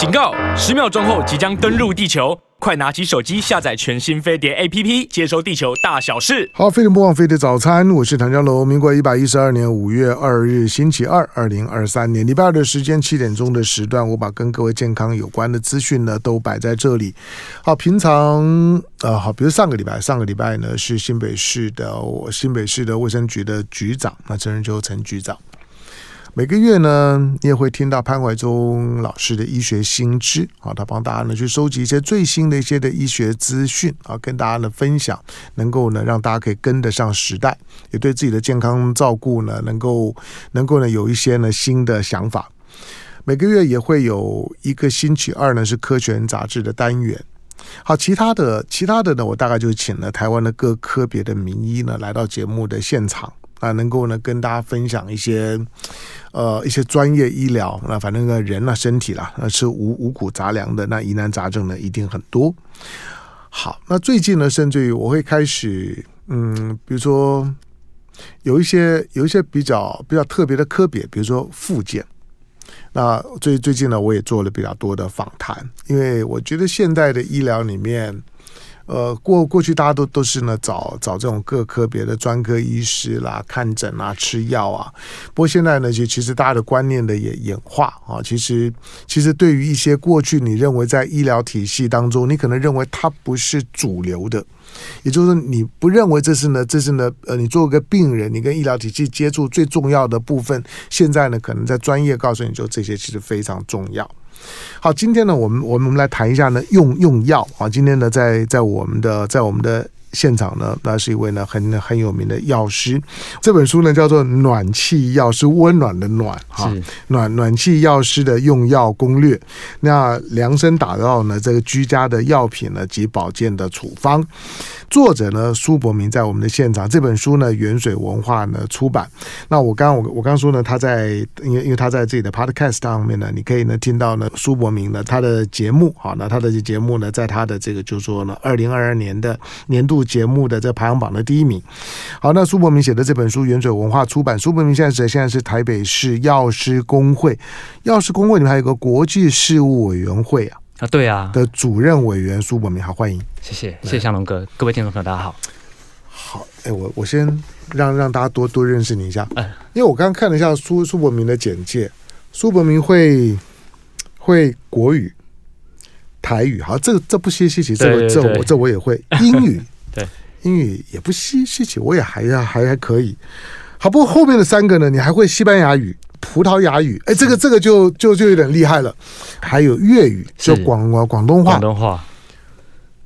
警告！十秒钟后即将登陆地球，快拿起手机下载全新飞碟 APP，接收地球大小事。好，飞碟播放飞碟早餐，我是唐家龙。民国一百一十二年五月二日，星期二，二零二三年礼拜二的时间七点钟的时段，我把跟各位健康有关的资讯呢都摆在这里。好，平常呃，好，比如上个礼拜，上个礼拜呢是新北市的我新北市的卫生局的局长，那陈仁秋陈局长。每个月呢，你也会听到潘怀忠老师的医学新知啊，他帮大家呢去收集一些最新的一些的医学资讯啊，跟大家呢分享，能够呢让大家可以跟得上时代，也对自己的健康照顾呢能够能够呢有一些呢新的想法。每个月也会有一个星期二呢是科学杂志的单元。好，其他的其他的呢，我大概就请了台湾的各科别的名医呢来到节目的现场。啊，能够呢跟大家分享一些，呃，一些专业医疗。那反正呢，人呢，身体啦，那吃五五谷杂粮的，那疑难杂症呢，一定很多。好，那最近呢，甚至于我会开始，嗯，比如说有一些有一些比较比较特别的科别，比如说附件。那最最近呢，我也做了比较多的访谈，因为我觉得现在的医疗里面。呃，过过去大家都都是呢找找这种各科别的专科医师啦，看诊啊，吃药啊。不过现在呢，其其实大家的观念的也演化啊。其实其实对于一些过去你认为在医疗体系当中，你可能认为它不是主流的，也就是说你不认为这是呢，这是呢，呃，你作为一个病人，你跟医疗体系接触最重要的部分，现在呢，可能在专业告诉你，就这些其实非常重要。好，今天呢，我们我们来谈一下呢，用用药啊。今天呢，在在我们的在我们的。现场呢，那是一位呢很很有名的药师。这本书呢叫做《暖气药师》，温暖的暖哈，暖暖气药师的用药攻略。那量身打造呢这个居家的药品呢及保健的处方。作者呢苏伯明在我们的现场。这本书呢远水文化呢出版。那我刚我我刚说呢他在因为因为他在自己的 podcast 上面呢，你可以呢听到呢苏伯明呢他的节目好，那他的节目呢在他的这个就是说呢二零二二年的年度。节目的这排行榜的第一名。好，那苏伯明写的这本书，原水文化出版。苏伯明现在是现在是台北市药师工会，药师工会里面还有个国际事务委员会啊啊，对啊。的主任委员苏伯明，好欢迎，谢谢谢谢向龙哥，各位听众朋友大家好。好，哎，我我先让让大家多多认识你一下，嗯，因为我刚刚看了一下苏苏伯明的简介，苏伯明会会国语、台语，好，这个这不稀稀奇，这个这我这我也会。英语。对，英语也不稀稀奇，我也还还还可以。好，不过后面的三个呢，你还会西班牙语、葡萄牙语，哎，这个这个就就就有点厉害了。还有粤语，就广广广东话。广东话，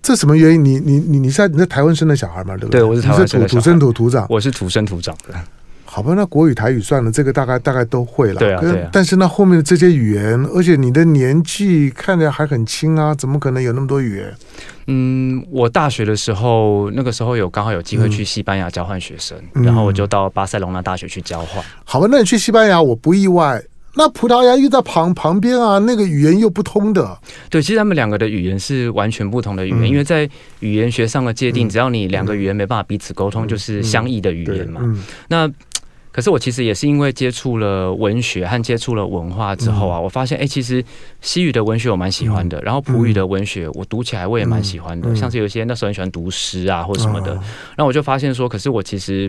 这什么原因？你你你你是在你在台湾生的小孩吗？对不对？对，我是台湾生的小孩，土生土土长，我是土生土长的。好吧，那国语、台语算了，这个大概大概都会了。对啊，对啊。但是那后面的这些语言，而且你的年纪看着还很轻啊，怎么可能有那么多语言？嗯，我大学的时候，那个时候有刚好有机会去西班牙交换学生，嗯、然后我就到巴塞隆纳大学去交换。好吧，那你去西班牙，我不意外。那葡萄牙又在旁旁边啊，那个语言又不通的。对，其实他们两个的语言是完全不同的语言，嗯、因为在语言学上的界定，嗯、只要你两个语言没办法彼此沟通，嗯、就是相异的语言嘛。嗯、那可是我其实也是因为接触了文学和接触了文化之后啊，我发现哎、欸，其实西语的文学我蛮喜欢的，然后葡语的文学我读起来我也蛮喜欢的，像是有些那时候很喜欢读诗啊或什么的，然后我就发现说，可是我其实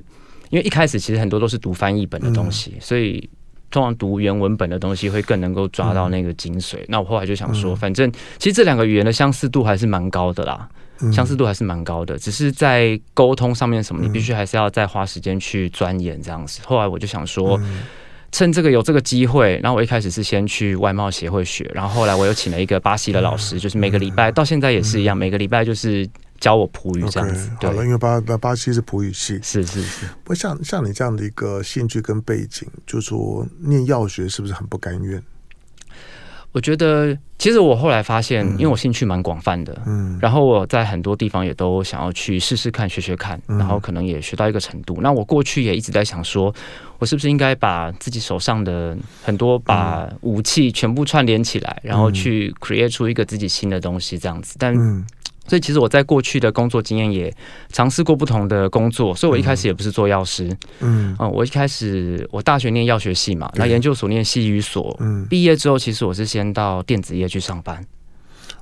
因为一开始其实很多都是读翻译本的东西，所以通常读原文本的东西会更能够抓到那个精髓。那我后来就想说，反正其实这两个语言的相似度还是蛮高的啦。相似度还是蛮高的，只是在沟通上面什么，你必须还是要再花时间去钻研这样子。后来我就想说，趁这个有这个机会，然后我一开始是先去外贸协会学，然后后来我又请了一个巴西的老师，就是每个礼拜到现在也是一样，每个礼拜就是教我葡语这样子。好了，因为巴巴西是葡语系，是是是。不过像像你这样的一个兴趣跟背景，就是说念药学是不是很不甘愿？我觉得，其实我后来发现，因为我兴趣蛮广泛的，嗯，然后我在很多地方也都想要去试试看、学学看，然后可能也学到一个程度。那我过去也一直在想说，我是不是应该把自己手上的很多把武器全部串联起来，然后去 create 出一个自己新的东西这样子。但所以其实我在过去的工作经验也尝试过不同的工作，所以我一开始也不是做药师，嗯，嗯，我一开始我大学念药学系嘛，那研究所念西语所，嗯，毕业之后其实我是先到电子业去上班，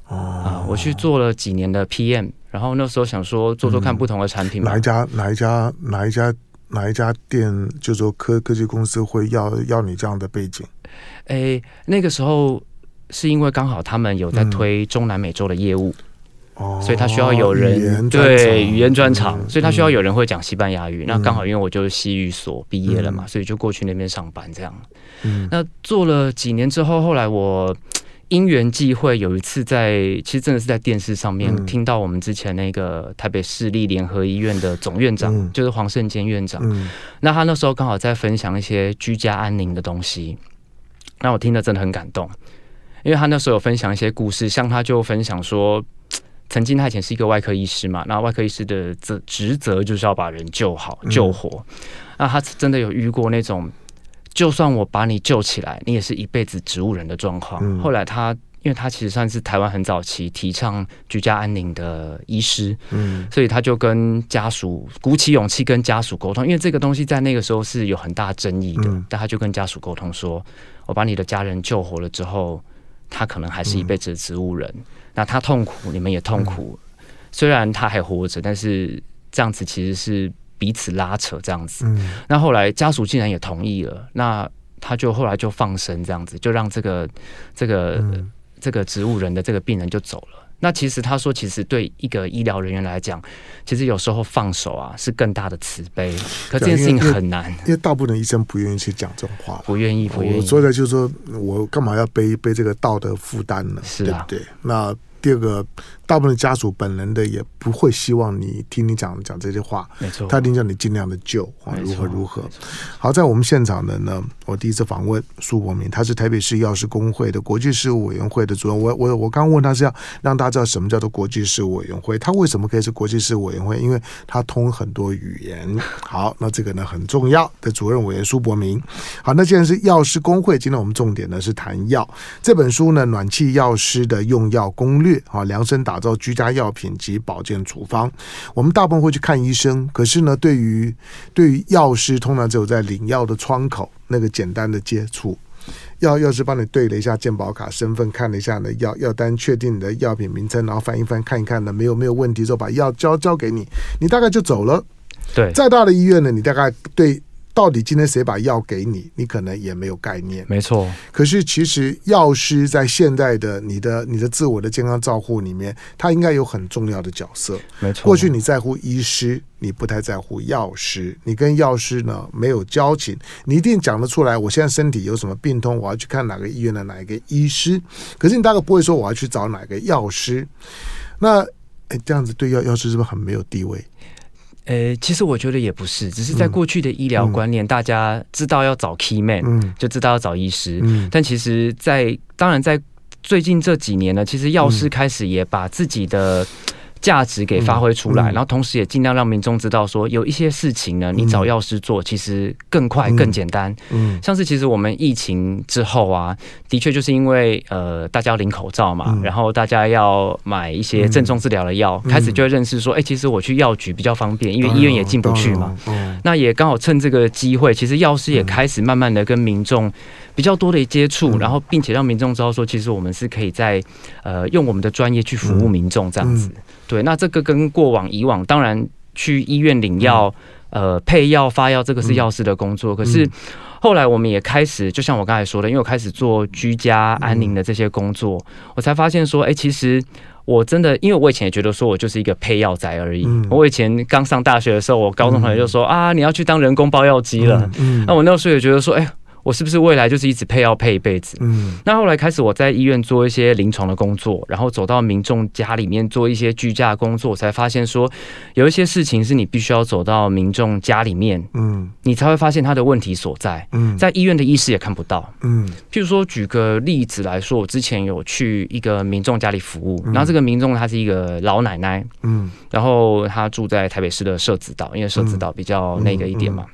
哦，啊，我去做了几年的 PM，然后那时候想说做做看不同的产品，哪一家哪一家哪一家哪一家店，就说科科技公司会要要你这样的背景？哎，那个时候是因为刚好他们有在推中南美洲的业务。所以他需要有人对语言专长，所以他需要有人会讲西班牙语。那刚好因为我就是西语所毕业了嘛，所以就过去那边上班这样。那做了几年之后，后来我因缘际会有一次在，其实真的是在电视上面听到我们之前那个台北市立联合医院的总院长，就是黄胜坚院长。那他那时候刚好在分享一些居家安宁的东西，那我听得真的很感动，因为他那时候有分享一些故事，像他就分享说。曾经他以前是一个外科医师嘛，那外科医师的责职责就是要把人救好、救活。那他真的有遇过那种，就算我把你救起来，你也是一辈子植物人的状况。后来他，因为他其实算是台湾很早期提倡居家安宁的医师，嗯，所以他就跟家属鼓起勇气跟家属沟通，因为这个东西在那个时候是有很大争议的。但他就跟家属沟通说：“我把你的家人救活了之后，他可能还是一辈子的植物人。”那他痛苦，你们也痛苦。嗯、虽然他还活着，但是这样子其实是彼此拉扯这样子。嗯、那后来家属竟然也同意了，那他就后来就放生这样子，就让这个这个、嗯、这个植物人的这个病人就走了。那其实他说，其实对一个医疗人员来讲，其实有时候放手啊是更大的慈悲。可这件事情很难，因为，大部分的医生不愿意去讲这种话，不愿意，不愿意。我说的就是说我干嘛要背背这个道德负担呢？是啊，对不对？那。第二个，大部分的家属本人的也不会希望你听你讲讲这些话，没错，他一定叫你尽量的救啊，如何如何。好，在我们现场的呢，我第一次访问苏国明，他是台北市药师工会的国际事务委员会的主任。我我我刚问他是要让大家知道什么叫做国际事务委员会，他为什么可以是国际事务委员会？因为他通很多语言。好，那这个呢很重要的主任委员苏伯明。好，那既然是药师工会，今天我们重点呢是谈药这本书呢，暖气药师的用药攻略。啊，量身打造居家药品及保健处方。我们大部分会去看医生，可是呢，对于对于药师，通常只有在领药的窗口那个简单的接触。药药师帮你对了一下健保卡身份，看了一下你的药药单，确定你的药品名称，然后翻一翻看一看呢，没有没有问题之后，把药交交给你，你大概就走了。对，再大的医院呢，你大概对。到底今天谁把药给你？你可能也没有概念。没错。可是其实药师在现在的你的你的自我的健康照护里面，他应该有很重要的角色。没错。过去你在乎医师，你不太在乎药师。你跟药师呢没有交情，你一定讲得出来。我现在身体有什么病痛，我要去看哪个医院的哪一个医师。可是你大概不会说我要去找哪个药师。那哎，这样子对药药师是不是很没有地位？呃、欸，其实我觉得也不是，只是在过去的医疗观念，大家知道要找 key man，嗯，就知道要找医师。嗯，但其实在，在当然在最近这几年呢，其实药师开始也把自己的。价值给发挥出来，然后同时也尽量让民众知道说，有一些事情呢，你找药师做其实更快更简单。嗯，像是其实我们疫情之后啊，的确就是因为呃大家要领口罩嘛，然后大家要买一些症状治疗的药，开始就会认识说，哎，其实我去药局比较方便，因为医院也进不去嘛。那也刚好趁这个机会，其实药师也开始慢慢的跟民众比较多的接触，然后并且让民众知道说，其实我们是可以在呃用我们的专业去服务民众这样子。对，那这个跟过往以往，当然去医院领药、呃配药、发药，这个是药师的工作。可是后来我们也开始，就像我刚才说的，因为我开始做居家安宁的这些工作，我才发现说，哎，其实我真的，因为我以前也觉得说我就是一个配药仔而已。我以前刚上大学的时候，我高中同学就说啊，你要去当人工包药机了。那我那时候也觉得说，哎。我是不是未来就是一直配药配一辈子？嗯，那后来开始我在医院做一些临床的工作，然后走到民众家里面做一些居家工作，才发现说有一些事情是你必须要走到民众家里面，嗯，你才会发现他的问题所在。嗯，在医院的医师也看不到。嗯，譬如说举个例子来说，我之前有去一个民众家里服务，然后这个民众他是一个老奶奶，嗯，然后她住在台北市的社子岛，因为社子岛比较那个一点嘛。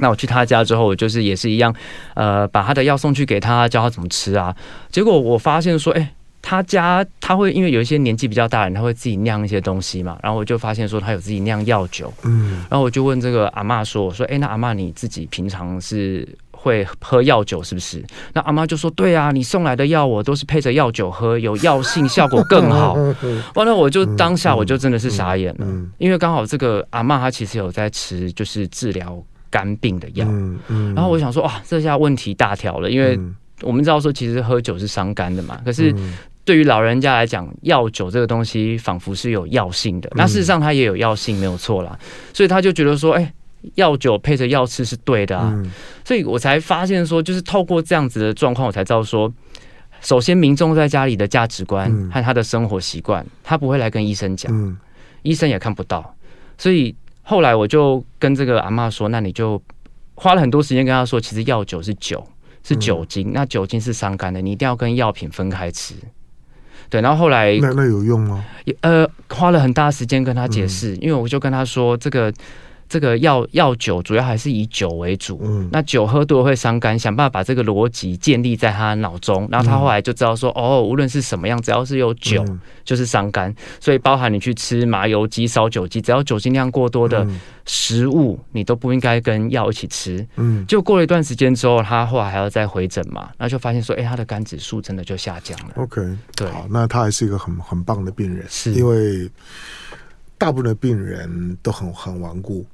那我去他家之后，我就是也是一样，呃，把他的药送去给他，教他怎么吃啊。结果我发现说，哎、欸，他家他会因为有一些年纪比较大的人，他会自己酿一些东西嘛。然后我就发现说他有自己酿药酒，嗯，然后我就问这个阿嬷说：“我说，哎，那阿嬷你自己平常是会喝药酒是不是？”那阿嬷就说：“对啊，你送来的药我都是配着药酒喝，有药性，效果更好。”完了，我就当下我就真的是傻眼了，因为刚好这个阿嬷她其实有在吃就是治疗肝病的药，然后我想说哇，这下问题大条了，因为我们知道说其实喝酒是伤肝的嘛，可是。对于老人家来讲，药酒这个东西仿佛是有药性的。那事实上它也有药性，没有错啦。所以他就觉得说，哎，药酒配着药吃是对的啊。所以我才发现说，就是透过这样子的状况，我才知道说，首先民众在家里的价值观和他的生活习惯，他不会来跟医生讲，医生也看不到。所以后来我就跟这个阿妈说，那你就花了很多时间跟她说，其实药酒是酒，是酒精，那酒精是伤肝的，你一定要跟药品分开吃。对，然后后来那那有用吗？呃，花了很大时间跟他解释，嗯、因为我就跟他说这个。这个药药酒主要还是以酒为主，嗯，那酒喝多了会伤肝，想办法把这个逻辑建立在他脑中，然后他后来就知道说，哦，无论是什么样，只要是有酒就是伤肝，所以包含你去吃麻油鸡、烧酒鸡，只要酒精量过多的食物，你都不应该跟药一起吃，嗯，就过了一段时间之后，他后来还要再回诊嘛，那就发现说，哎，他的肝指数真的就下降了。OK，对，好，那他还是一个很很棒的病人，是。因为。大部分的病人都很很顽固。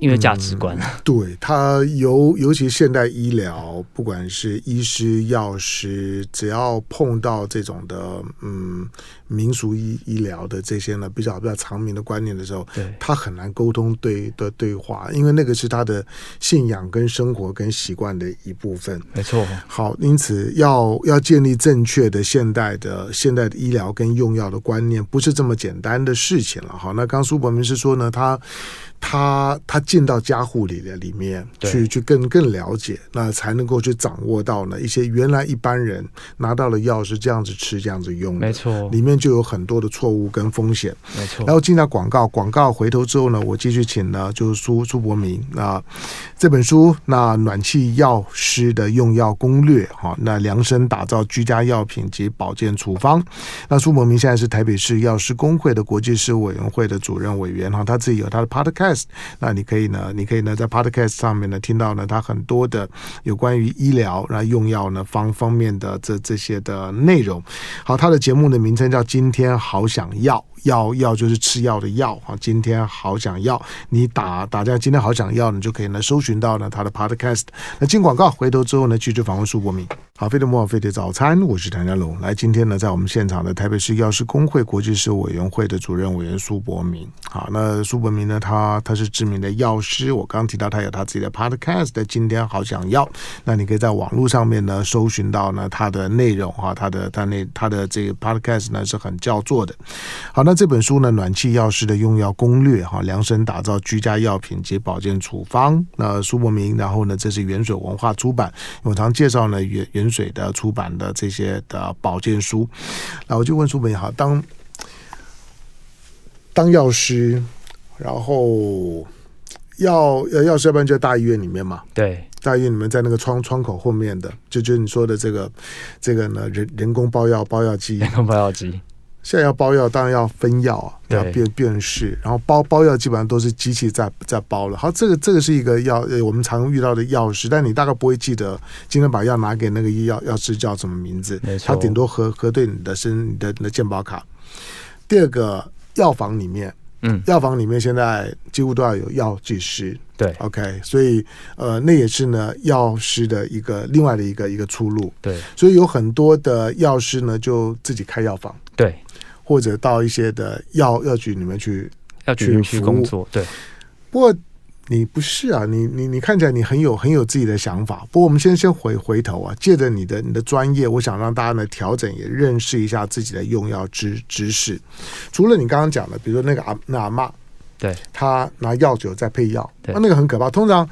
因为价值观，嗯、对他尤尤其现代医疗，不管是医师、药师，只要碰到这种的嗯民俗医医疗的这些呢，比较比较长明的观念的时候，对他很难沟通对的对话，因为那个是他的信仰跟生活跟习惯的一部分。没错。好，因此要要建立正确的现代的现代的医疗跟用药的观念，不是这么简单的事情了。好，那刚苏博明是说呢，他。他他进到家护里的里面去，去更更了解，那才能够去掌握到呢一些原来一般人拿到了药是这样子吃这样子用的，没错，里面就有很多的错误跟风险，没错。然后进到广告，广告回头之后呢，我继续请呢就是苏苏伯明那这本书那暖气药师的用药攻略哈，那量身打造居家药品及保健处方。那苏伯明现在是台北市药师工会的国际事务委员会的主任委员哈，他自己有他的 podcast。那你可以可以呢，你可以呢，在 Podcast 上面呢听到呢，他很多的有关于医疗然后用药呢方方面的这这些的内容。好，他的节目的名称叫《今天好想要》。药药就是吃药的药啊！今天好想要你打打这样，今天好想要你就可以呢搜寻到呢他的 podcast。那进广告回头之后呢，继续访问苏博明。好，飞碟莫菲的早餐，我是谭家龙。来，今天呢在我们现场的台北市药师公会国际事务委员会的主任委员苏博明。好，那苏博明呢，他他是知名的药师。我刚提到他有他自己的 podcast 的今天好想要，那你可以在网络上面呢搜寻到呢他的内容哈，他的他那他的这个 podcast 呢是很叫座的。好，那。这本书呢，暖气药师的用药攻略哈，量身打造居家药品及保健处方。那苏伯明，然后呢，这是元水文化出版。我常介绍呢，元元水的出版的这些的保健书。那我就问苏伯明哈，当当药师，然后药药师，要不然就在大医院里面嘛？对，大医院里面在那个窗窗口后面的，就就是你说的这个这个呢，人人工包药包药机，人工包药机。现在要包药，当然要分药啊，要辨辨识，然后包包药基本上都是机器在在包了。好，这个这个是一个药，我们常遇到的药师，但你大概不会记得今天把药拿给那个医药药师叫什么名字，他顶多核核对你的身你的你的健保卡。第二个药房里面，嗯，药房里面现在几乎都要有药剂师，对，OK，所以呃，那也是呢药师的一个另外的一个一个出路，对，所以有很多的药师呢就自己开药房，对。或者到一些的药药局里面去药局去工作，对。不过你不是啊，你你你看起来你很有很有自己的想法。不过我们先先回回头啊，借着你的你的专业，我想让大家呢调整也认识一下自己的用药知知识。除了你刚刚讲的，比如说那个阿那阿妈，对，他拿药酒在配药，对，那个很可怕。通常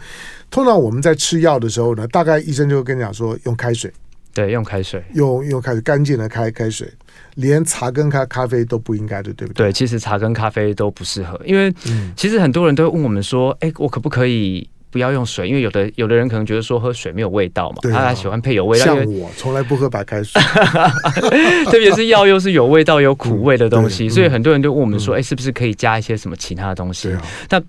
通常我们在吃药的时候呢，大概医生就会跟你讲说用开水，对，用开水，用用开水干净的开开水。连茶跟咖咖啡都不应该的，对不对？对，其实茶跟咖啡都不适合，因为其实很多人都会问我们说：“哎，我可不可以不要用水，因为有的有的人可能觉得说喝水没有味道嘛，他、啊、喜欢配有味道。像我从来不喝白开水，特别是药又是有味道有苦味的东西，嗯、所以很多人都问我们说，哎、嗯欸，是不是可以加一些什么其他的东西？啊、但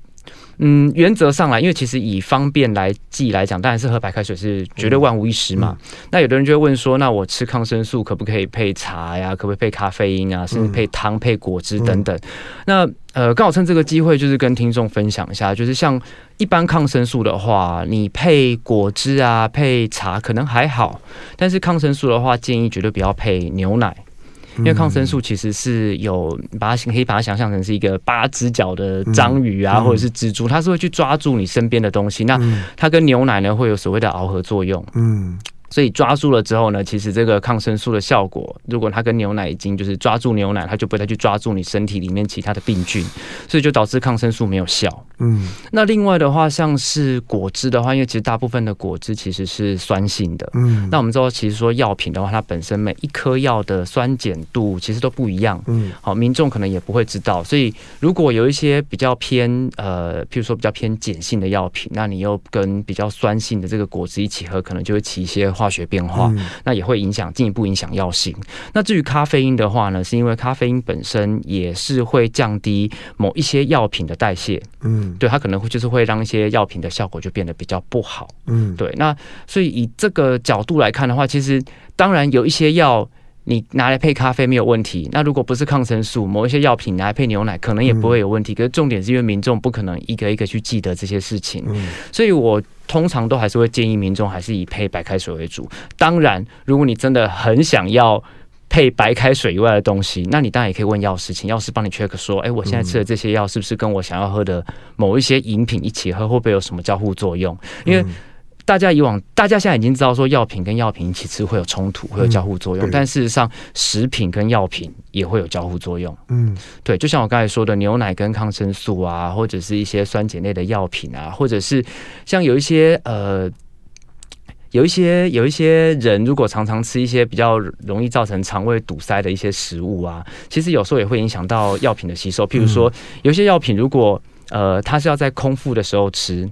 嗯，原则上来，因为其实以方便来记来讲，当然是喝白开水是绝对万无一失嘛。嗯、那有的人就会问说，那我吃抗生素可不可以配茶呀？可不可以配咖啡因啊？甚至配汤、配果汁等等？嗯、那呃，刚好趁这个机会，就是跟听众分享一下，就是像一般抗生素的话，你配果汁啊、配茶可能还好，但是抗生素的话，建议绝对不要配牛奶。因为抗生素其实是有把它可以把它想象成是一个八只脚的章鱼啊，或者是蜘蛛，它是会去抓住你身边的东西。那它跟牛奶呢会有所谓的螯合作用。嗯。所以抓住了之后呢，其实这个抗生素的效果，如果它跟牛奶已经就是抓住牛奶，它就不会再去抓住你身体里面其他的病菌，所以就导致抗生素没有效。嗯，那另外的话，像是果汁的话，因为其实大部分的果汁其实是酸性的。嗯，那我们知道，其实说药品的话，它本身每一颗药的酸碱度其实都不一样。嗯，好，民众可能也不会知道。所以如果有一些比较偏呃，譬如说比较偏碱性的药品，那你又跟比较酸性的这个果汁一起喝，可能就会起一些。化学变化，那也会影响，进一步影响药性。那至于咖啡因的话呢，是因为咖啡因本身也是会降低某一些药品的代谢，嗯，对，它可能会就是会让一些药品的效果就变得比较不好，嗯，对。那所以以这个角度来看的话，其实当然有一些药。你拿来配咖啡没有问题，那如果不是抗生素，某一些药品拿来配牛奶，可能也不会有问题。可是重点是因为民众不可能一个一个去记得这些事情，嗯所以我通常都还是会建议民众还是以配白开水为主。当然，如果你真的很想要配白开水以外的东西，那你当然也可以问药师，请药师帮你 check 说，哎，我现在吃的这些药是不是跟我想要喝的某一些饮品一起喝，会不会有什么交互作用？因为大家以往，大家现在已经知道说药品跟药品一起吃会有冲突，会有交互作用。嗯、但事实上，食品跟药品也会有交互作用。嗯，对，就像我刚才说的，牛奶跟抗生素啊，或者是一些酸碱类的药品啊，或者是像有一些呃，有一些有一些人如果常常吃一些比较容易造成肠胃堵塞的一些食物啊，其实有时候也会影响到药品的吸收。譬如说，有些药品如果呃，它是要在空腹的时候吃。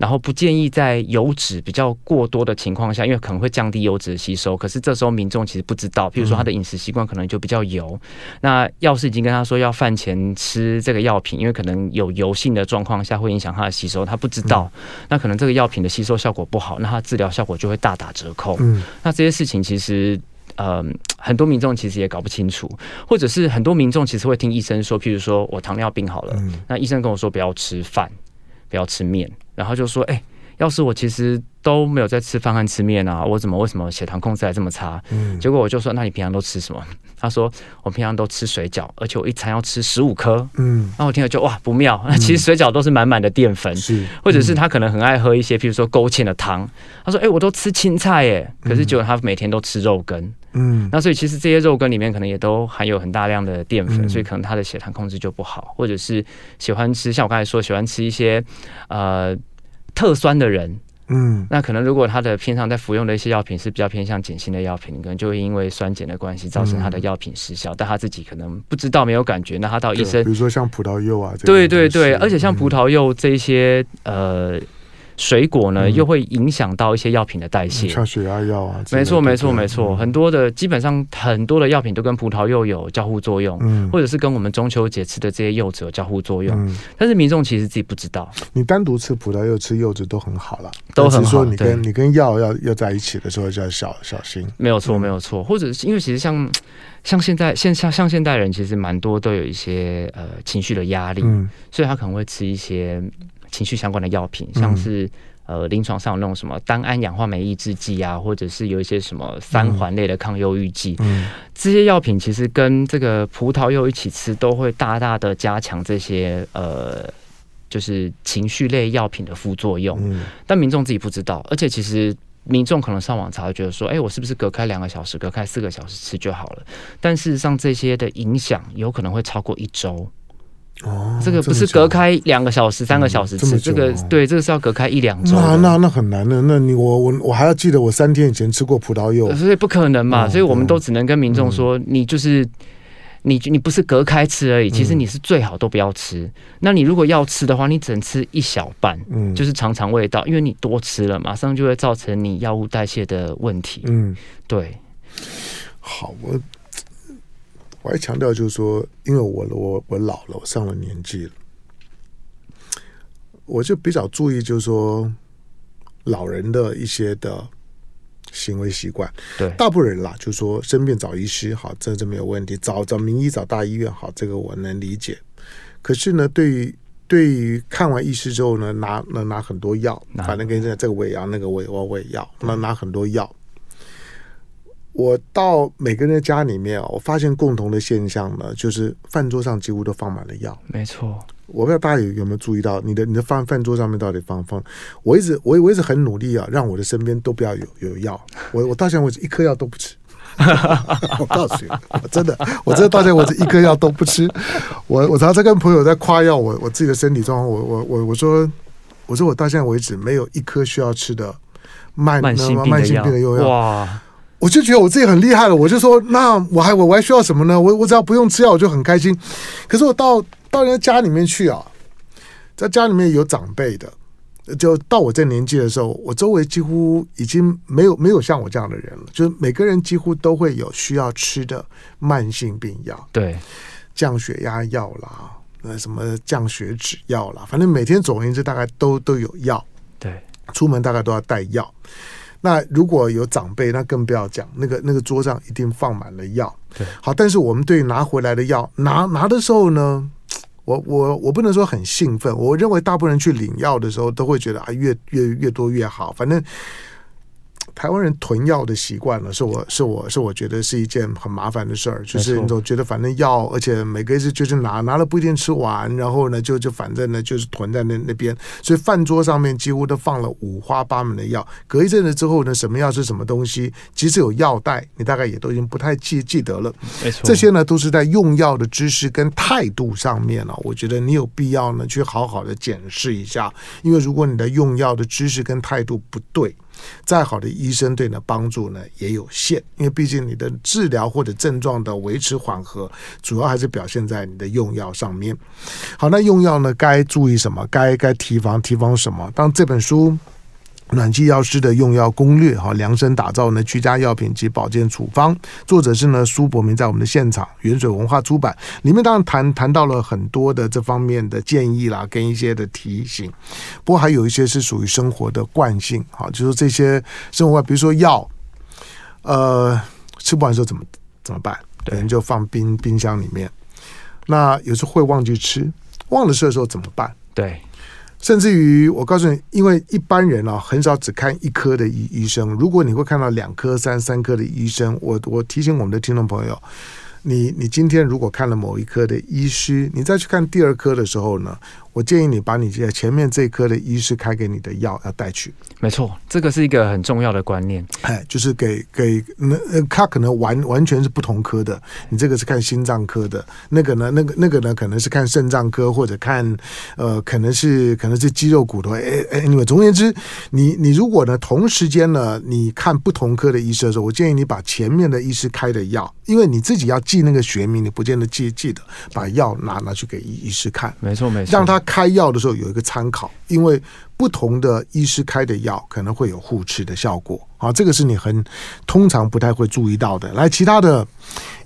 然后不建议在油脂比较过多的情况下，因为可能会降低油脂的吸收。可是这时候民众其实不知道，譬如说他的饮食习惯可能就比较油。那药师已经跟他说要饭前吃这个药品，因为可能有油性的状况下会影响他的吸收，他不知道。那可能这个药品的吸收效果不好，那他治疗效果就会大打折扣。那这些事情其实，呃，很多民众其实也搞不清楚，或者是很多民众其实会听医生说，譬如说我糖尿病好了，那医生跟我说不要吃饭。不要吃面，然后就说：“哎、欸，要是我其实都没有在吃饭和吃面啊，我怎么为什么血糖控制还这么差？”嗯，结果我就说：“那你平常都吃什么？”他说：“我平常都吃水饺，而且我一餐要吃十五颗。”嗯，那我听了就哇不妙。那其实水饺都是满满的淀粉，是、嗯，或者是他可能很爱喝一些，譬如说勾芡的汤。他说：“哎、欸，我都吃青菜耶，可是结果他每天都吃肉羹。”嗯，那所以其实这些肉羹里面可能也都含有很大量的淀粉，嗯、所以可能他的血糖控制就不好，或者是喜欢吃像我刚才说喜欢吃一些呃特酸的人，嗯，那可能如果他的平常在服用的一些药品是比较偏向碱性的药品，可能就会因为酸碱的关系造成他的药品失效，嗯、但他自己可能不知道没有感觉，那他到医生，比如说像葡萄柚啊，对对对，而且像葡萄柚这些、嗯、呃。水果呢，又会影响到一些药品的代谢，像血压药啊。没错，没错，没错。很多的，基本上很多的药品都跟葡萄柚有交互作用，嗯，或者是跟我们中秋节吃的这些柚子有交互作用。嗯，但是民众其实自己不知道。你单独吃葡萄柚、吃柚子都很好了，都很好。说你跟你跟药要要在一起的时候就要小小心。没有错，没有错。或者是因为其实像像现在现像像现代人，其实蛮多都有一些呃情绪的压力，嗯，所以他可能会吃一些。情绪相关的药品，像是呃临床上有那种什么单胺氧化酶抑制剂啊，或者是有一些什么三环类的抗忧郁剂，嗯，这些药品其实跟这个葡萄柚一起吃，都会大大的加强这些呃就是情绪类药品的副作用。嗯，但民众自己不知道，而且其实民众可能上网查，会觉得说，哎，我是不是隔开两个小时、隔开四个小时吃就好了？但事实上，这些的影响有可能会超过一周。哦，这个不是隔开两个小时、三个小时吃，这个对，这个是要隔开一两周。那那那很难的。那你我我我还要记得我三天以前吃过葡萄柚，所以不可能嘛。所以我们都只能跟民众说，你就是你你不是隔开吃而已，其实你是最好都不要吃。嗯、那你如果要吃的话，你只能吃一小半，嗯，就是尝尝味道，因为你多吃了，马上就会造成你药物代谢的问题。嗯，对。好，我我还强调就是说，因为我我我老了，我上了年纪了，我就比较注意，就是说老人的一些的。行为习惯，对大部分人啦，就是说生病找医师，好，这这没有问题；找找名医，找大医院，好，这个我能理解。可是呢，对于对于看完医师之后呢，拿能拿很多药，反正跟你讲这个我也要，那个我也我我也要，那拿很多药。我到每个人的家里面啊，我发现共同的现象呢，就是饭桌上几乎都放满了药。没错。我不知道大家有有没有注意到，你的你的饭饭桌上面到底放放？我一直我我一直很努力啊，让我的身边都不要有有药。我我到现在为止一颗药都不吃。我告诉你，我真的，我真的到现在为止一颗药都不吃。我我常常在跟朋友在夸耀我我自己的身体状况。我我我我说我说我到现在为止没有一颗需要吃的慢慢性病的用药。哇！我就觉得我自己很厉害了。我就说那我还我我还需要什么呢？我我只要不用吃药我就很开心。可是我到。到人家家里面去啊，在家里面有长辈的，就到我这年纪的时候，我周围几乎已经没有没有像我这样的人了。就是每个人几乎都会有需要吃的慢性病药，对，降血压药啦，呃，什么降血脂药啦，反正每天总而言之大概都都有药。对，出门大概都要带药。那如果有长辈，那更不要讲，那个那个桌上一定放满了药。对，好，但是我们对拿回来的药拿拿的时候呢？我我我不能说很兴奋，我认为大部分人去领药的时候都会觉得啊，越越越多越好，反正。台湾人囤药的习惯了，是我是我是我觉得是一件很麻烦的事儿，就是你总觉得反正药，而且每个月就是拿拿了不一定吃完，然后呢就就反正呢就是囤在那那边，所以饭桌上面几乎都放了五花八门的药。隔一阵子之后呢，什么药是什么东西，即使有药袋，你大概也都已经不太记记得了。没错，这些呢都是在用药的知识跟态度上面呢，我觉得你有必要呢去好好的检视一下，因为如果你的用药的知识跟态度不对。再好的医生对你的帮助呢也有限，因为毕竟你的治疗或者症状的维持缓和，主要还是表现在你的用药上面。好，那用药呢该注意什么？该该提防提防什么？当这本书。暖气药师的用药攻略，哈，量身打造呢居家药品及保健处方。作者是呢苏伯明，在我们的现场，远水文化出版。里面当然谈谈到了很多的这方面的建议啦，跟一些的提醒。不过还有一些是属于生活的惯性，哈，就是这些生活，比如说药，呃，吃不完的时候怎么怎么办？可能就放冰冰箱里面。那有时候会忘记吃，忘了吃的时候怎么办？对。甚至于，我告诉你，因为一般人啊，很少只看一科的医医生。如果你会看到两科、三三科的医生，我我提醒我们的听众朋友，你你今天如果看了某一科的医师，你再去看第二科的时候呢？我建议你把你这前面这一科的医师开给你的药要带去。没错，这个是一个很重要的观念。哎，就是给给那他可能完完全是不同科的。你这个是看心脏科的，那个呢，那个那个呢，可能是看肾脏科或者看呃，可能是可能是肌肉骨头。哎哎，你们总而言之，你你如果呢同时间呢，你看不同科的医师的时候，我建议你把前面的医师开的药，因为你自己要记那个学名，你不见得记记得，把药拿拿去给医医师看。没错没错，让他。开药的时候有一个参考，因为不同的医师开的药可能会有互斥的效果啊，这个是你很通常不太会注意到的。来，其他的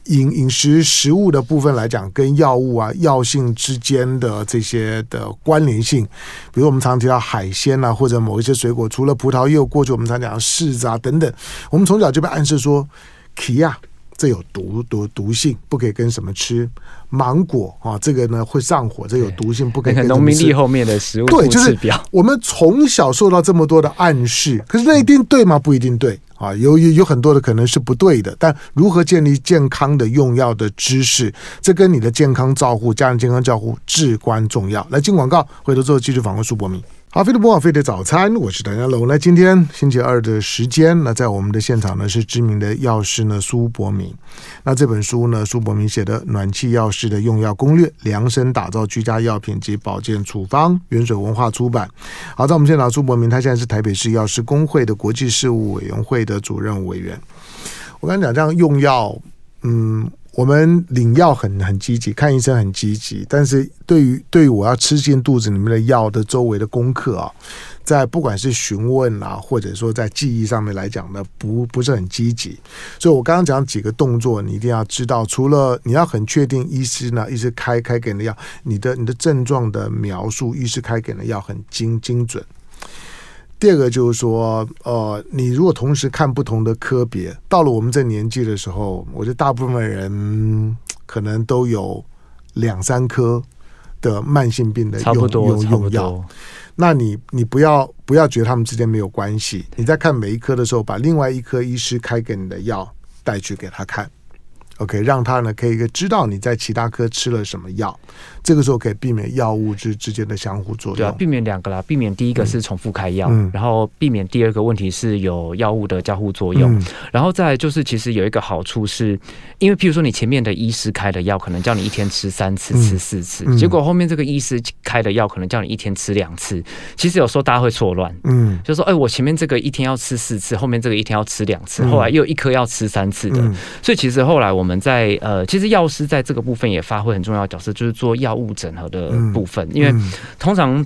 饮饮食食物的部分来讲，跟药物啊药性之间的这些的关联性，比如我们常提到海鲜啊，或者某一些水果，除了葡萄，柚过去我们常讲柿子啊等等，我们从小就被暗示说，奇亚。这有毒毒毒性，不可以跟什么吃。芒果啊，这个呢会上火，这有毒性，不可以跟。农民地后面的食物对，就是我们从小受到这么多的暗示，可是那一定对吗？不一定对啊，有有有很多的可能是不对的。但如何建立健康的用药的知识，这跟你的健康照护、家人健康照护至关重要。来进广告，回头之后继续访问苏博明。好，飞的播报，飞的早餐，我是唐家龙。那今天星期二的时间，那在我们的现场呢是知名的药师呢苏伯明。那这本书呢，苏伯明写的《暖气药师的用药攻略》，量身打造居家药品及保健处方，原水文化出版。好，在我们现场，苏伯明他现在是台北市药师工会的国际事务委员会的主任委员。我跟你讲，这样用药，嗯。我们领药很很积极，看医生很积极，但是对于对于我要吃进肚子里面的药的周围的功课啊，在不管是询问啊，或者说在记忆上面来讲呢，不不是很积极。所以我刚刚讲几个动作，你一定要知道，除了你要很确定医师呢，医师开开给你的药，你的你的症状的描述，医师开给你的药很精精准。第二个就是说，呃，你如果同时看不同的科别，到了我们这年纪的时候，我觉得大部分人可能都有两三科的慢性病的用用用药。那你你不要不要觉得他们之间没有关系。你在看每一科的时候，把另外一科医师开给你的药带去给他看。OK，让他呢可以知道你在其他科吃了什么药，这个时候可以避免药物之之间的相互作用。对啊，避免两个啦，避免第一个是重复开药，嗯，然后避免第二个问题是有药物的交互作用，嗯，然后再就是其实有一个好处是，因为譬如说你前面的医师开的药可能叫你一天吃三次，吃四次，嗯，结果后面这个医师开的药可能叫你一天吃两次，其实有时候大家会错乱，嗯，就说哎，我前面这个一天要吃四次，后面这个一天要吃两次，后来又有一颗要吃三次的，嗯，所以其实后来我。我们在呃，其实药师在这个部分也发挥很重要的角色，就是做药物整合的部分。因为通常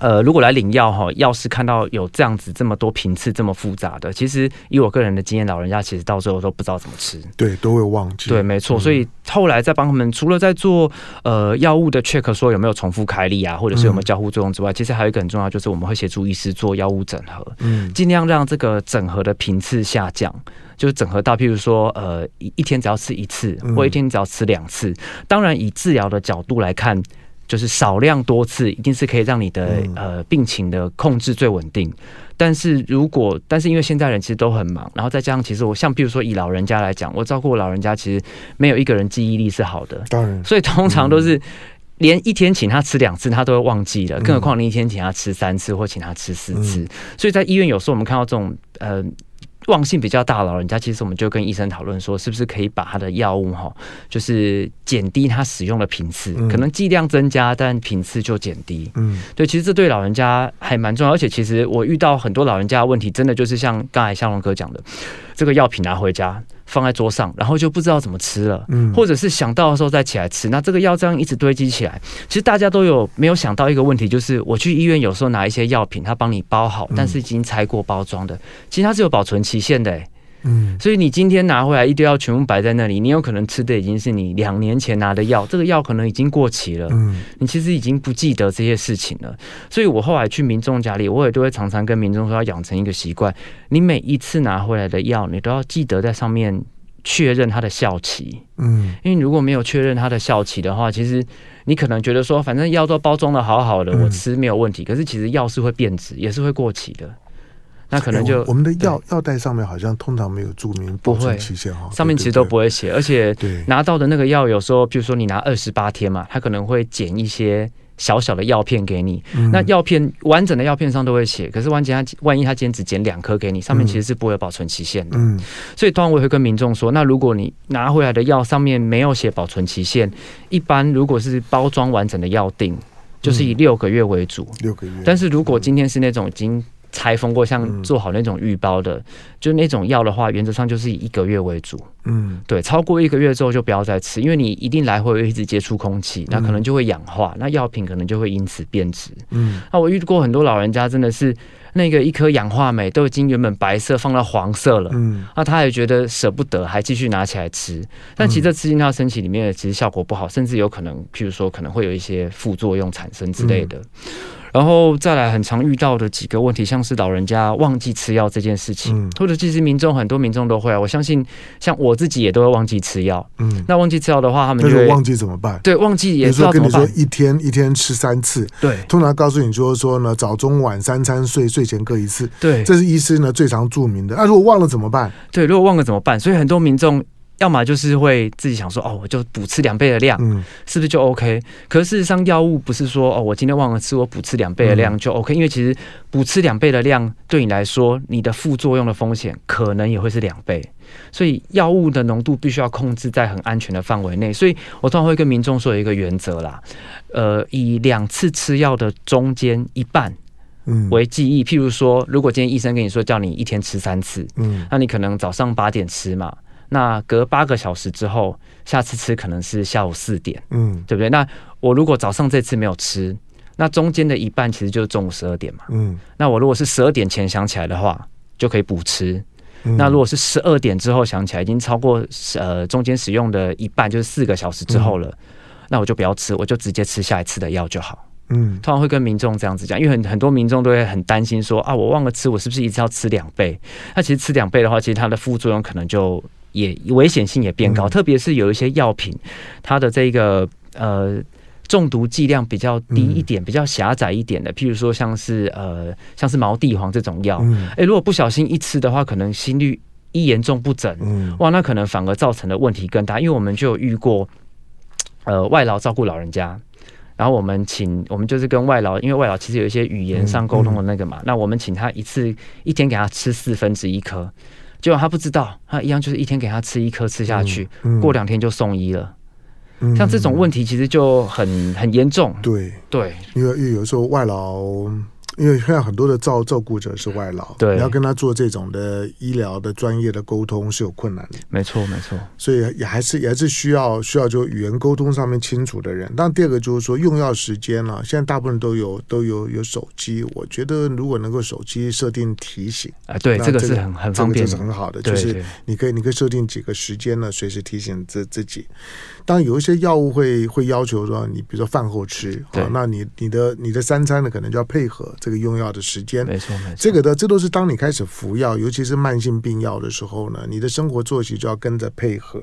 呃，如果来领药哈，药师看到有这样子这么多频次这么复杂的，其实以我个人的经验，老人家其实到最后都不知道怎么吃，对，都会忘记。对，没错。所以后来在帮他们，除了在做呃药物的 check，说有没有重复开立啊，或者是有没有交互作用之外，其实还有一个很重要，就是我们会协助医师做药物整合，嗯，尽量让这个整合的频次下降。就是整合到，譬如说，呃，一一天只要吃一次，或一天只要吃两次。当然，以治疗的角度来看，就是少量多次，一定是可以让你的呃病情的控制最稳定。但是如果，但是因为现在人其实都很忙，然后再加上，其实我像比如说以老人家来讲，我照顾老人家，其实没有一个人记忆力是好的。当然，所以通常都是连一天请他吃两次，他都会忘记了，更何况你一天请他吃三次或请他吃四次。所以在医院有时候我们看到这种呃。忘性比较大的老人家，其实我们就跟医生讨论说，是不是可以把他的药物哈，就是减低他使用的频次，可能剂量增加，但频次就减低。嗯，对，其实这对老人家还蛮重要，而且其实我遇到很多老人家的问题，真的就是像刚才向龙哥讲的，这个药品拿回家。放在桌上，然后就不知道怎么吃了，嗯，或者是想到的时候再起来吃。那这个药这样一直堆积起来，其实大家都有没有想到一个问题，就是我去医院有时候拿一些药品，他帮你包好，但是已经拆过包装的，其实它是有保存期限的，欸。嗯，所以你今天拿回来一堆药全部摆在那里，你有可能吃的已经是你两年前拿的药，这个药可能已经过期了。嗯，你其实已经不记得这些事情了。所以我后来去民众家里，我也都会常常跟民众说，要养成一个习惯，你每一次拿回来的药，你都要记得在上面确认它的效期。嗯，因为如果没有确认它的效期的话，其实你可能觉得说，反正药都包装的好好的，我吃没有问题。可是其实药是会变质，也是会过期的。那可能就、欸、我，们的药药袋上面好像通常没有注明保存期限哈，上面其实都不会写，而且拿到的那个药有时候，比如说你拿二十八天嘛，它可能会剪一些小小的药片给你。嗯、那药片完整的药片上都会写，可是完整它万一它今天只剪两颗给你，上面其实是不会有保存期限的。嗯，所以当然我也会跟民众说，那如果你拿回来的药上面没有写保存期限，一般如果是包装完整的药定，就是以六个月为主。六个月。但是如果今天是那种已经拆封过，像做好那种预包的，嗯、就那种药的话，原则上就是以一个月为主。嗯，对，超过一个月之后就不要再吃，因为你一定来回会一直接触空气，那可能就会氧化，那药品可能就会因此变质。嗯，那我遇过很多老人家，真的是那个一颗氧化镁都已经原本白色放到黄色了，嗯，那他也觉得舍不得，还继续拿起来吃，但其实这吃进他身体里面其实效果不好，甚至有可能，譬如说可能会有一些副作用产生之类的。嗯然后再来很常遇到的几个问题，像是老人家忘记吃药这件事情，嗯、或者其实民众很多民众都会啊，我相信像我自己也都会忘记吃药。嗯，那忘记吃药的话，他们就会忘记怎么办？对，忘记也是要。跟你说一天一天吃三次，对，通常告诉你说说呢，早中晚三餐睡睡前各一次，对，这是医师呢最常注明的。那、啊、如果忘了怎么办？对，如果忘了怎么办？所以很多民众。要么就是会自己想说哦，我就补吃两倍的量，嗯，是不是就 OK？可是事实上，药物不是说哦，我今天忘了吃，我补吃两倍的量就 OK。因为其实补吃两倍的量对你来说，你的副作用的风险可能也会是两倍。所以药物的浓度必须要控制在很安全的范围内。所以我通常会跟民众说有一个原则啦，呃，以两次吃药的中间一半，嗯，为记忆。譬如说，如果今天医生跟你说叫你一天吃三次，嗯，那你可能早上八点吃嘛。那隔八个小时之后，下次吃可能是下午四点，嗯，对不对？那我如果早上这次没有吃，那中间的一半其实就是中午十二点嘛，嗯，那我如果是十二点前想起来的话，就可以补吃。嗯、那如果是十二点之后想起来，已经超过呃中间使用的一半，就是四个小时之后了，嗯、那我就不要吃，我就直接吃下一次的药就好。嗯，通常会跟民众这样子讲，因为很很多民众都会很担心说啊，我忘了吃，我是不是一直要吃两倍？那其实吃两倍的话，其实它的副作用可能就也危险性也变高，嗯、特别是有一些药品，它的这个呃中毒剂量比较低一点，嗯、比较狭窄一点的，譬如说像是呃像是毛地黄这种药，哎、嗯。欸，如果不小心一吃的话，可能心率一严重不整，嗯、哇，那可能反而造成的问题更大，因为我们就有遇过呃外劳照顾老人家。然后我们请，我们就是跟外劳，因为外劳其实有一些语言上沟通的那个嘛，那我们请他一次一天给他吃四分之一颗，结果他不知道，他一样就是一天给他吃一颗吃下去，嗯嗯、过两天就送医了。嗯、像这种问题其实就很很严重。对对，因为因为有时候外劳。因为现在很多的照照顾者是外劳，对，你要跟他做这种的医疗的专业的沟通是有困难的。没错，没错。所以也还是也还是需要需要就语言沟通上面清楚的人。但第二个就是说用药时间了，现在大部分都有都有有手机，我觉得如果能够手机设定提醒啊，对，这个是很很方便，这个是很好的，就是你可以你可以设定几个时间呢，随时提醒自自己。当然有一些药物会会要求说你比如说饭后吃，好，那你你的你的三餐呢可能就要配合。这个用药的时间，没错没错，这个的这都是当你开始服药，尤其是慢性病药的时候呢，你的生活作息就要跟着配合。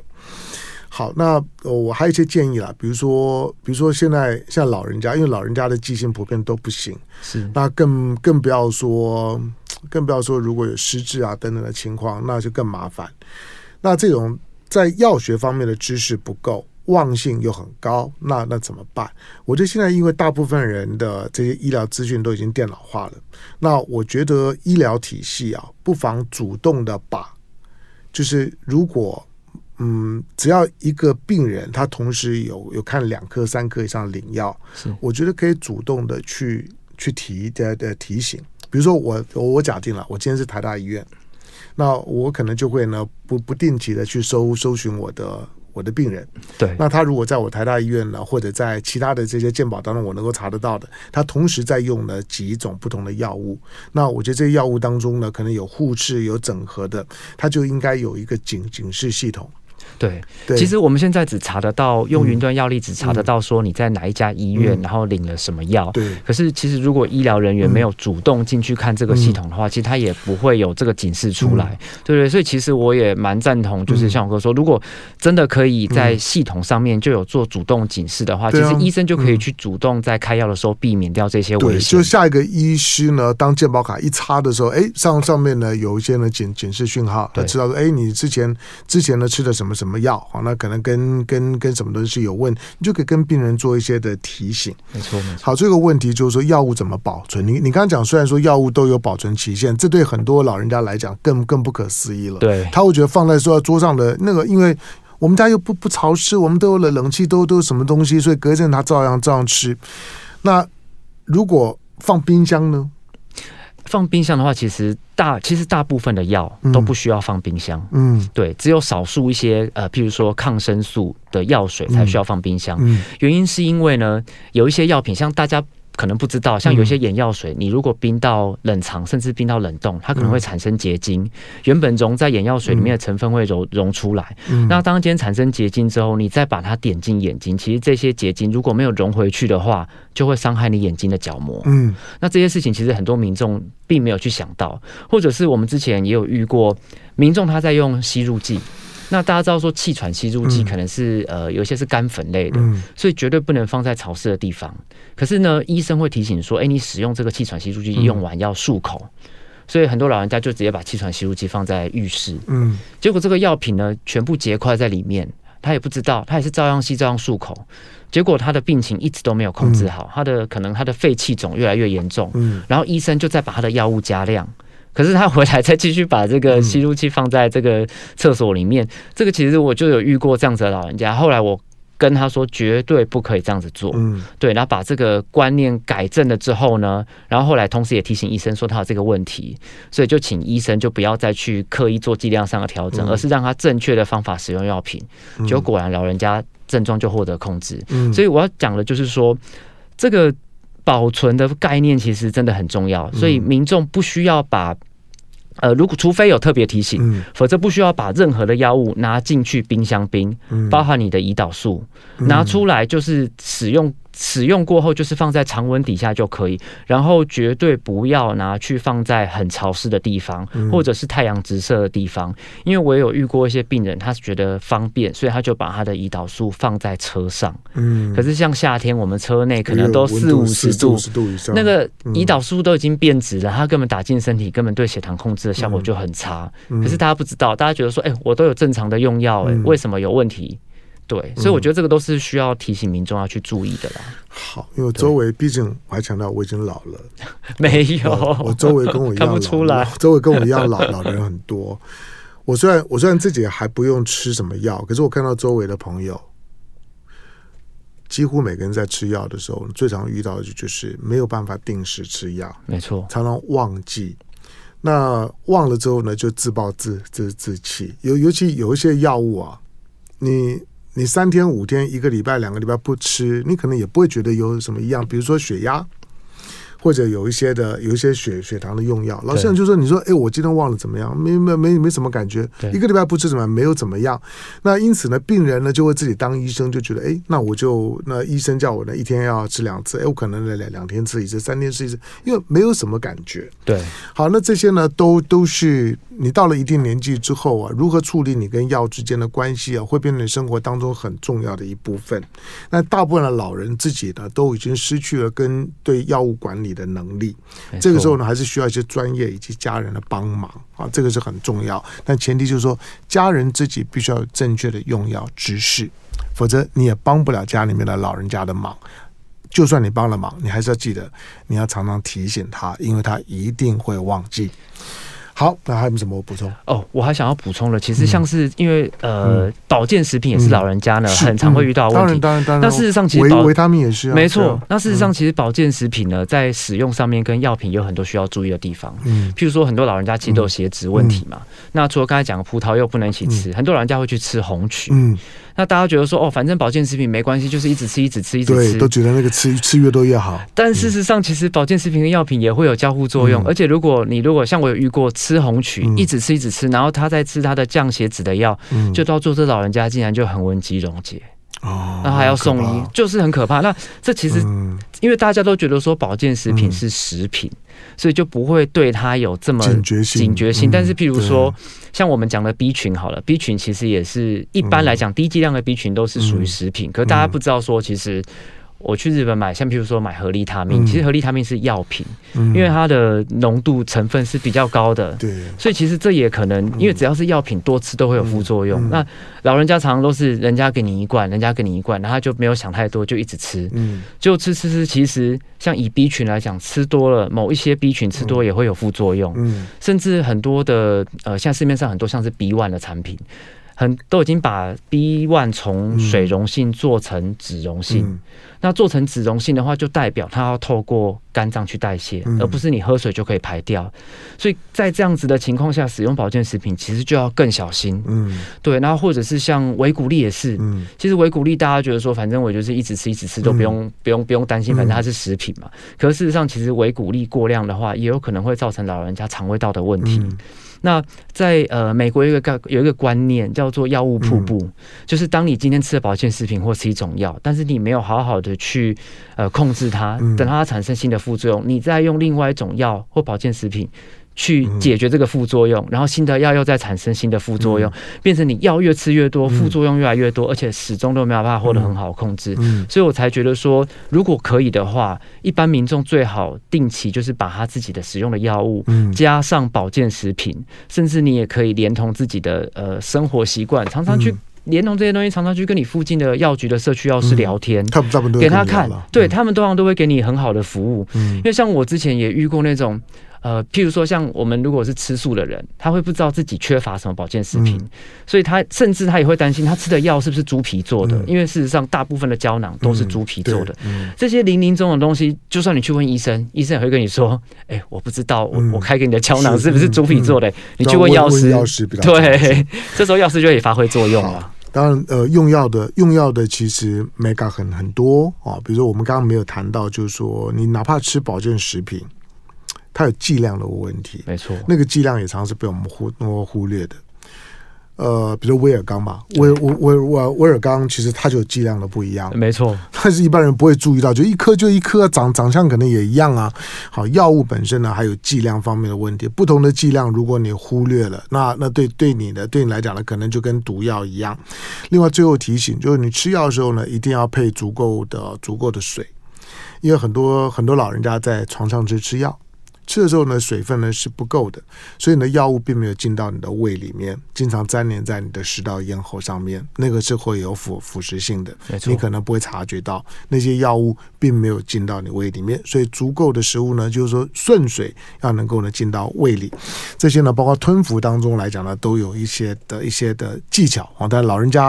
好，那我还有一些建议啦，比如说，比如说现在像老人家，因为老人家的记性普遍都不行，是，那更更不要说，更不要说如果有失智啊等等的情况，那就更麻烦。那这种在药学方面的知识不够。忘性又很高，那那怎么办？我觉得现在因为大部分人的这些医疗资讯都已经电脑化了，那我觉得医疗体系啊，不妨主动的把，就是如果嗯，只要一个病人他同时有有看两颗、三颗以上的领药，是我觉得可以主动的去去提的的提醒。比如说我我假定了，我今天是台大医院，那我可能就会呢不不定期的去搜搜寻我的。我的病人，对，那他如果在我台大医院呢，或者在其他的这些健保当中，我能够查得到的，他同时在用了几种不同的药物，那我觉得这些药物当中呢，可能有互斥、有整合的，他就应该有一个警警示系统。对，其实我们现在只查得到用云端药历，只查得到说你在哪一家医院，然后领了什么药。对。可是其实如果医疗人员没有主动进去看这个系统的话，其实他也不会有这个警示出来。对对。所以其实我也蛮赞同，就是像我哥说，如果真的可以在系统上面就有做主动警示的话，其实医生就可以去主动在开药的时候避免掉这些危险。就下一个医师呢，当健保卡一插的时候，哎，上上面呢有一些呢警警示讯号，他知道说，哎，你之前之前呢吃的什么什么药好？那可能跟跟跟什么东西有问，你就可以跟病人做一些的提醒。没错，没错。好，这个问题就是说药物怎么保存？你你刚刚讲，虽然说药物都有保存期限，这对很多老人家来讲更更不可思议了。对，他会觉得放在说桌上的那个，因为我们家又不不潮湿，我们都有了冷气，都都有什么东西，所以隔一阵他照样照样吃。那如果放冰箱呢？放冰箱的话，其实大其实大部分的药都不需要放冰箱。嗯，对，只有少数一些呃，譬如说抗生素的药水才需要放冰箱。嗯，原因是因为呢，有一些药品像大家。可能不知道，像有些眼药水，你如果冰到冷藏，甚至冰到冷冻，它可能会产生结晶。原本溶在眼药水里面的成分会溶溶出来。那当今天产生结晶之后，你再把它点进眼睛，其实这些结晶如果没有溶回去的话，就会伤害你眼睛的角膜。嗯，那这些事情其实很多民众并没有去想到，或者是我们之前也有遇过民众他在用吸入剂。那大家知道说气喘吸入剂可能是、嗯、呃有些是干粉类的，嗯、所以绝对不能放在潮湿的地方。可是呢，医生会提醒说，哎、欸，你使用这个气喘吸入剂用完要漱口，嗯、所以很多老人家就直接把气喘吸入剂放在浴室。嗯，结果这个药品呢全部结块在里面，他也不知道，他也是照样吸照样漱口。结果他的病情一直都没有控制好，嗯、他的可能他的肺气肿越来越严重。嗯，然后医生就再把他的药物加量。可是他回来再继续把这个吸入器放在这个厕所里面，嗯、这个其实我就有遇过这样子的老人家。后来我跟他说绝对不可以这样子做。嗯，对，然后把这个观念改正了之后呢，然后后来同时也提醒医生说他有这个问题，所以就请医生就不要再去刻意做剂量上的调整，而是让他正确的方法使用药品。结果果然老人家症状就获得控制。所以我要讲的就是说这个。保存的概念其实真的很重要，所以民众不需要把，呃，如果除非有特别提醒，否则不需要把任何的药物拿进去冰箱冰，包含你的胰岛素拿出来就是使用。使用过后就是放在常温底下就可以，然后绝对不要拿去放在很潮湿的地方，或者是太阳直射的地方。因为我有遇过一些病人，他是觉得方便，所以他就把他的胰岛素放在车上。嗯，可是像夏天我们车内可能都四五十度，度以上，那个胰岛素都已经变质了，他根本打进身体，根本对血糖控制的效果就很差。可是大家不知道，大家觉得说，哎，我都有正常的用药，哎，为什么有问题？对，所以我觉得这个都是需要提醒民众要去注意的啦。好，因为周围毕竟我还强调我已经老了，没有，我周围跟我一样老，看不出来，周围跟我一样老老的人很多。我虽然我虽然自己还不用吃什么药，可是我看到周围的朋友，几乎每个人在吃药的时候，最常遇到的就是没有办法定时吃药，没错，常常忘记。那忘了之后呢，就自暴自自自弃。尤尤其有一些药物啊，你。你三天五天一个礼拜两个礼拜不吃，你可能也不会觉得有什么异样。比如说血压。或者有一些的有一些血血糖的用药，老先生就说你说哎，我今天忘了怎么样，没没没没什么感觉，一个礼拜不吃怎么样，没有怎么样。那因此呢，病人呢就会自己当医生，就觉得哎，那我就那医生叫我呢一天要吃两次，哎，我可能两两天吃一次，三天吃一次，因为没有什么感觉。对，好，那这些呢都都是你到了一定年纪之后啊，如何处理你跟药之间的关系啊，会变成生活当中很重要的一部分。那大部分的老人自己呢，都已经失去了跟对药物管理的能力，这个时候呢，还是需要一些专业以及家人的帮忙啊，这个是很重要。但前提就是说，家人自己必须要有正确的用药知识，否则你也帮不了家里面的老人家的忙。就算你帮了忙，你还是要记得，你要常常提醒他，因为他一定会忘记。好，那还有什么补充？哦，我还想要补充的，其实像是因为、嗯、呃，保健食品也是老人家呢、嗯、很常会遇到的问题。当然，当然，那事实上，其实维维他命也是、啊、没错。那事实上，其实保健食品呢，在使用上面跟药品有很多需要注意的地方。嗯，譬如说，很多老人家其实都有血脂问题嘛。嗯、那除了刚才讲的葡萄柚不能一起吃，嗯、很多老人家会去吃红曲。嗯。那大家觉得说哦，反正保健食品没关系，就是一直吃，一直吃，一直吃，对，都觉得那个吃吃越多越好。但事实上，其实保健食品跟药品也会有交互作用。嗯、而且，如果你如果像我有遇过吃红曲，嗯、一直吃一直吃，然后他在吃他的降血脂的药，嗯、就到做这老人家竟然就横纹肌溶解哦，那还要送医，就是很可怕。那这其实、嗯、因为大家都觉得说保健食品是食品。嗯所以就不会对它有这么警觉性。警觉性，但是譬如说，像我们讲的 B 群好了，B 群其实也是一般来讲低剂量的 B 群都是属于食品，可是大家不知道说其实。我去日本买，像譬如说买合利他命，其实合利他命是药品，因为它的浓度成分是比较高的，对，所以其实这也可能，因为只要是药品多吃都会有副作用。那老人家常常都是人家给你一罐，人家给你一罐，然后他就没有想太多，就一直吃，嗯，就吃吃吃。其实像以 B 群来讲，吃多了某一些 B 群吃多也会有副作用，嗯，甚至很多的呃，像市面上很多像是 B one 的产品。很都已经把 B one 从水溶性做成脂溶性，嗯、那做成脂溶性的话，就代表它要透过肝脏去代谢，嗯、而不是你喝水就可以排掉。所以在这样子的情况下，使用保健食品其实就要更小心。嗯，对。然后或者是像维骨力也是，嗯、其实维骨力大家觉得说，反正我就是一直吃一直吃都不用、嗯、不用不用担心，反正它是食品嘛。嗯、可是事实上，其实维骨力过量的话，也有可能会造成老人家肠胃道的问题。嗯那在呃美国有一个概有一个观念叫做药物瀑布，嗯、就是当你今天吃了保健食品或是一种药，但是你没有好好的去呃控制它，等它产生新的副作用，你再用另外一种药或保健食品。去解决这个副作用，然后新的药又再产生新的副作用，变成你药越吃越多，副作用越来越多，而且始终都没有办法获得很好的控制。所以我才觉得说，如果可以的话，一般民众最好定期就是把他自己的使用的药物加上保健食品，甚至你也可以连同自己的呃生活习惯，常常去连同这些东西，常常去跟你附近的药局的社区药师聊天，给他看，对他们通常都会给你很好的服务。因为像我之前也遇过那种。呃，譬如说像我们如果是吃素的人，他会不知道自己缺乏什么保健食品，嗯、所以他甚至他也会担心他吃的药是不是猪皮做的，嗯、因为事实上大部分的胶囊都是猪皮做的。嗯、这些零零总总的东西，就算你去问医生，医生也会跟你说：“哎，我不知道，我我开给你的胶囊是不是猪皮做的？”你去问药师，药师比较对，这时候药师就可以发挥作用了。当然，呃，用药的用药的其实没搞很很多啊，比如说我们刚刚没有谈到，就是说你哪怕吃保健食品，它有剂量的问题，没错，那个剂量也常常是被我们忽忽略的。呃，比如威尔刚吧，威威威威威尔刚，其实它就有剂量的不一样，没错。但是一般人不会注意到，就一颗就一颗，长长相可能也一样啊。好，药物本身呢，还有剂量方面的问题，不同的剂量，如果你忽略了，那那对对你的对你来讲呢，可能就跟毒药一样。另外，最后提醒就是，你吃药的时候呢，一定要配足够的足够的水，因为很多很多老人家在床上吃吃药。吃的时候呢，水分呢是不够的，所以呢，药物并没有进到你的胃里面，经常粘连在你的食道咽喉上面，那个是会有腐腐蚀性的。你可能不会察觉到那些药物并没有进到你胃里面，所以足够的食物呢，就是说顺水要能够呢进到胃里，这些呢，包括吞服当中来讲呢，都有一些的一些的技巧啊，但老人家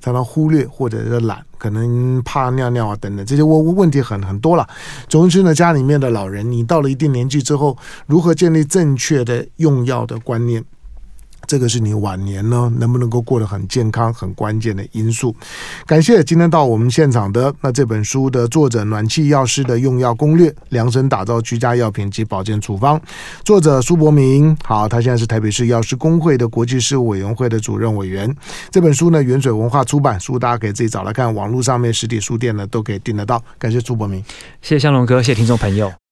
常常忽略或者是懒。可能怕尿尿啊，等等这些问问题很很多了。总之呢，家里面的老人，你到了一定年纪之后，如何建立正确的用药的观念？这个是你晚年呢能不能够过得很健康很关键的因素。感谢今天到我们现场的那这本书的作者暖气药师的用药攻略，量身打造居家药品及保健处方，作者苏博明。好，他现在是台北市药师公会的国际事务委员会的主任委员。这本书呢，原水文化出版，书大家可以自己找来看，网络上面实体书店呢都可以订得到。感谢苏博明，谢谢向龙哥，谢谢听众朋友。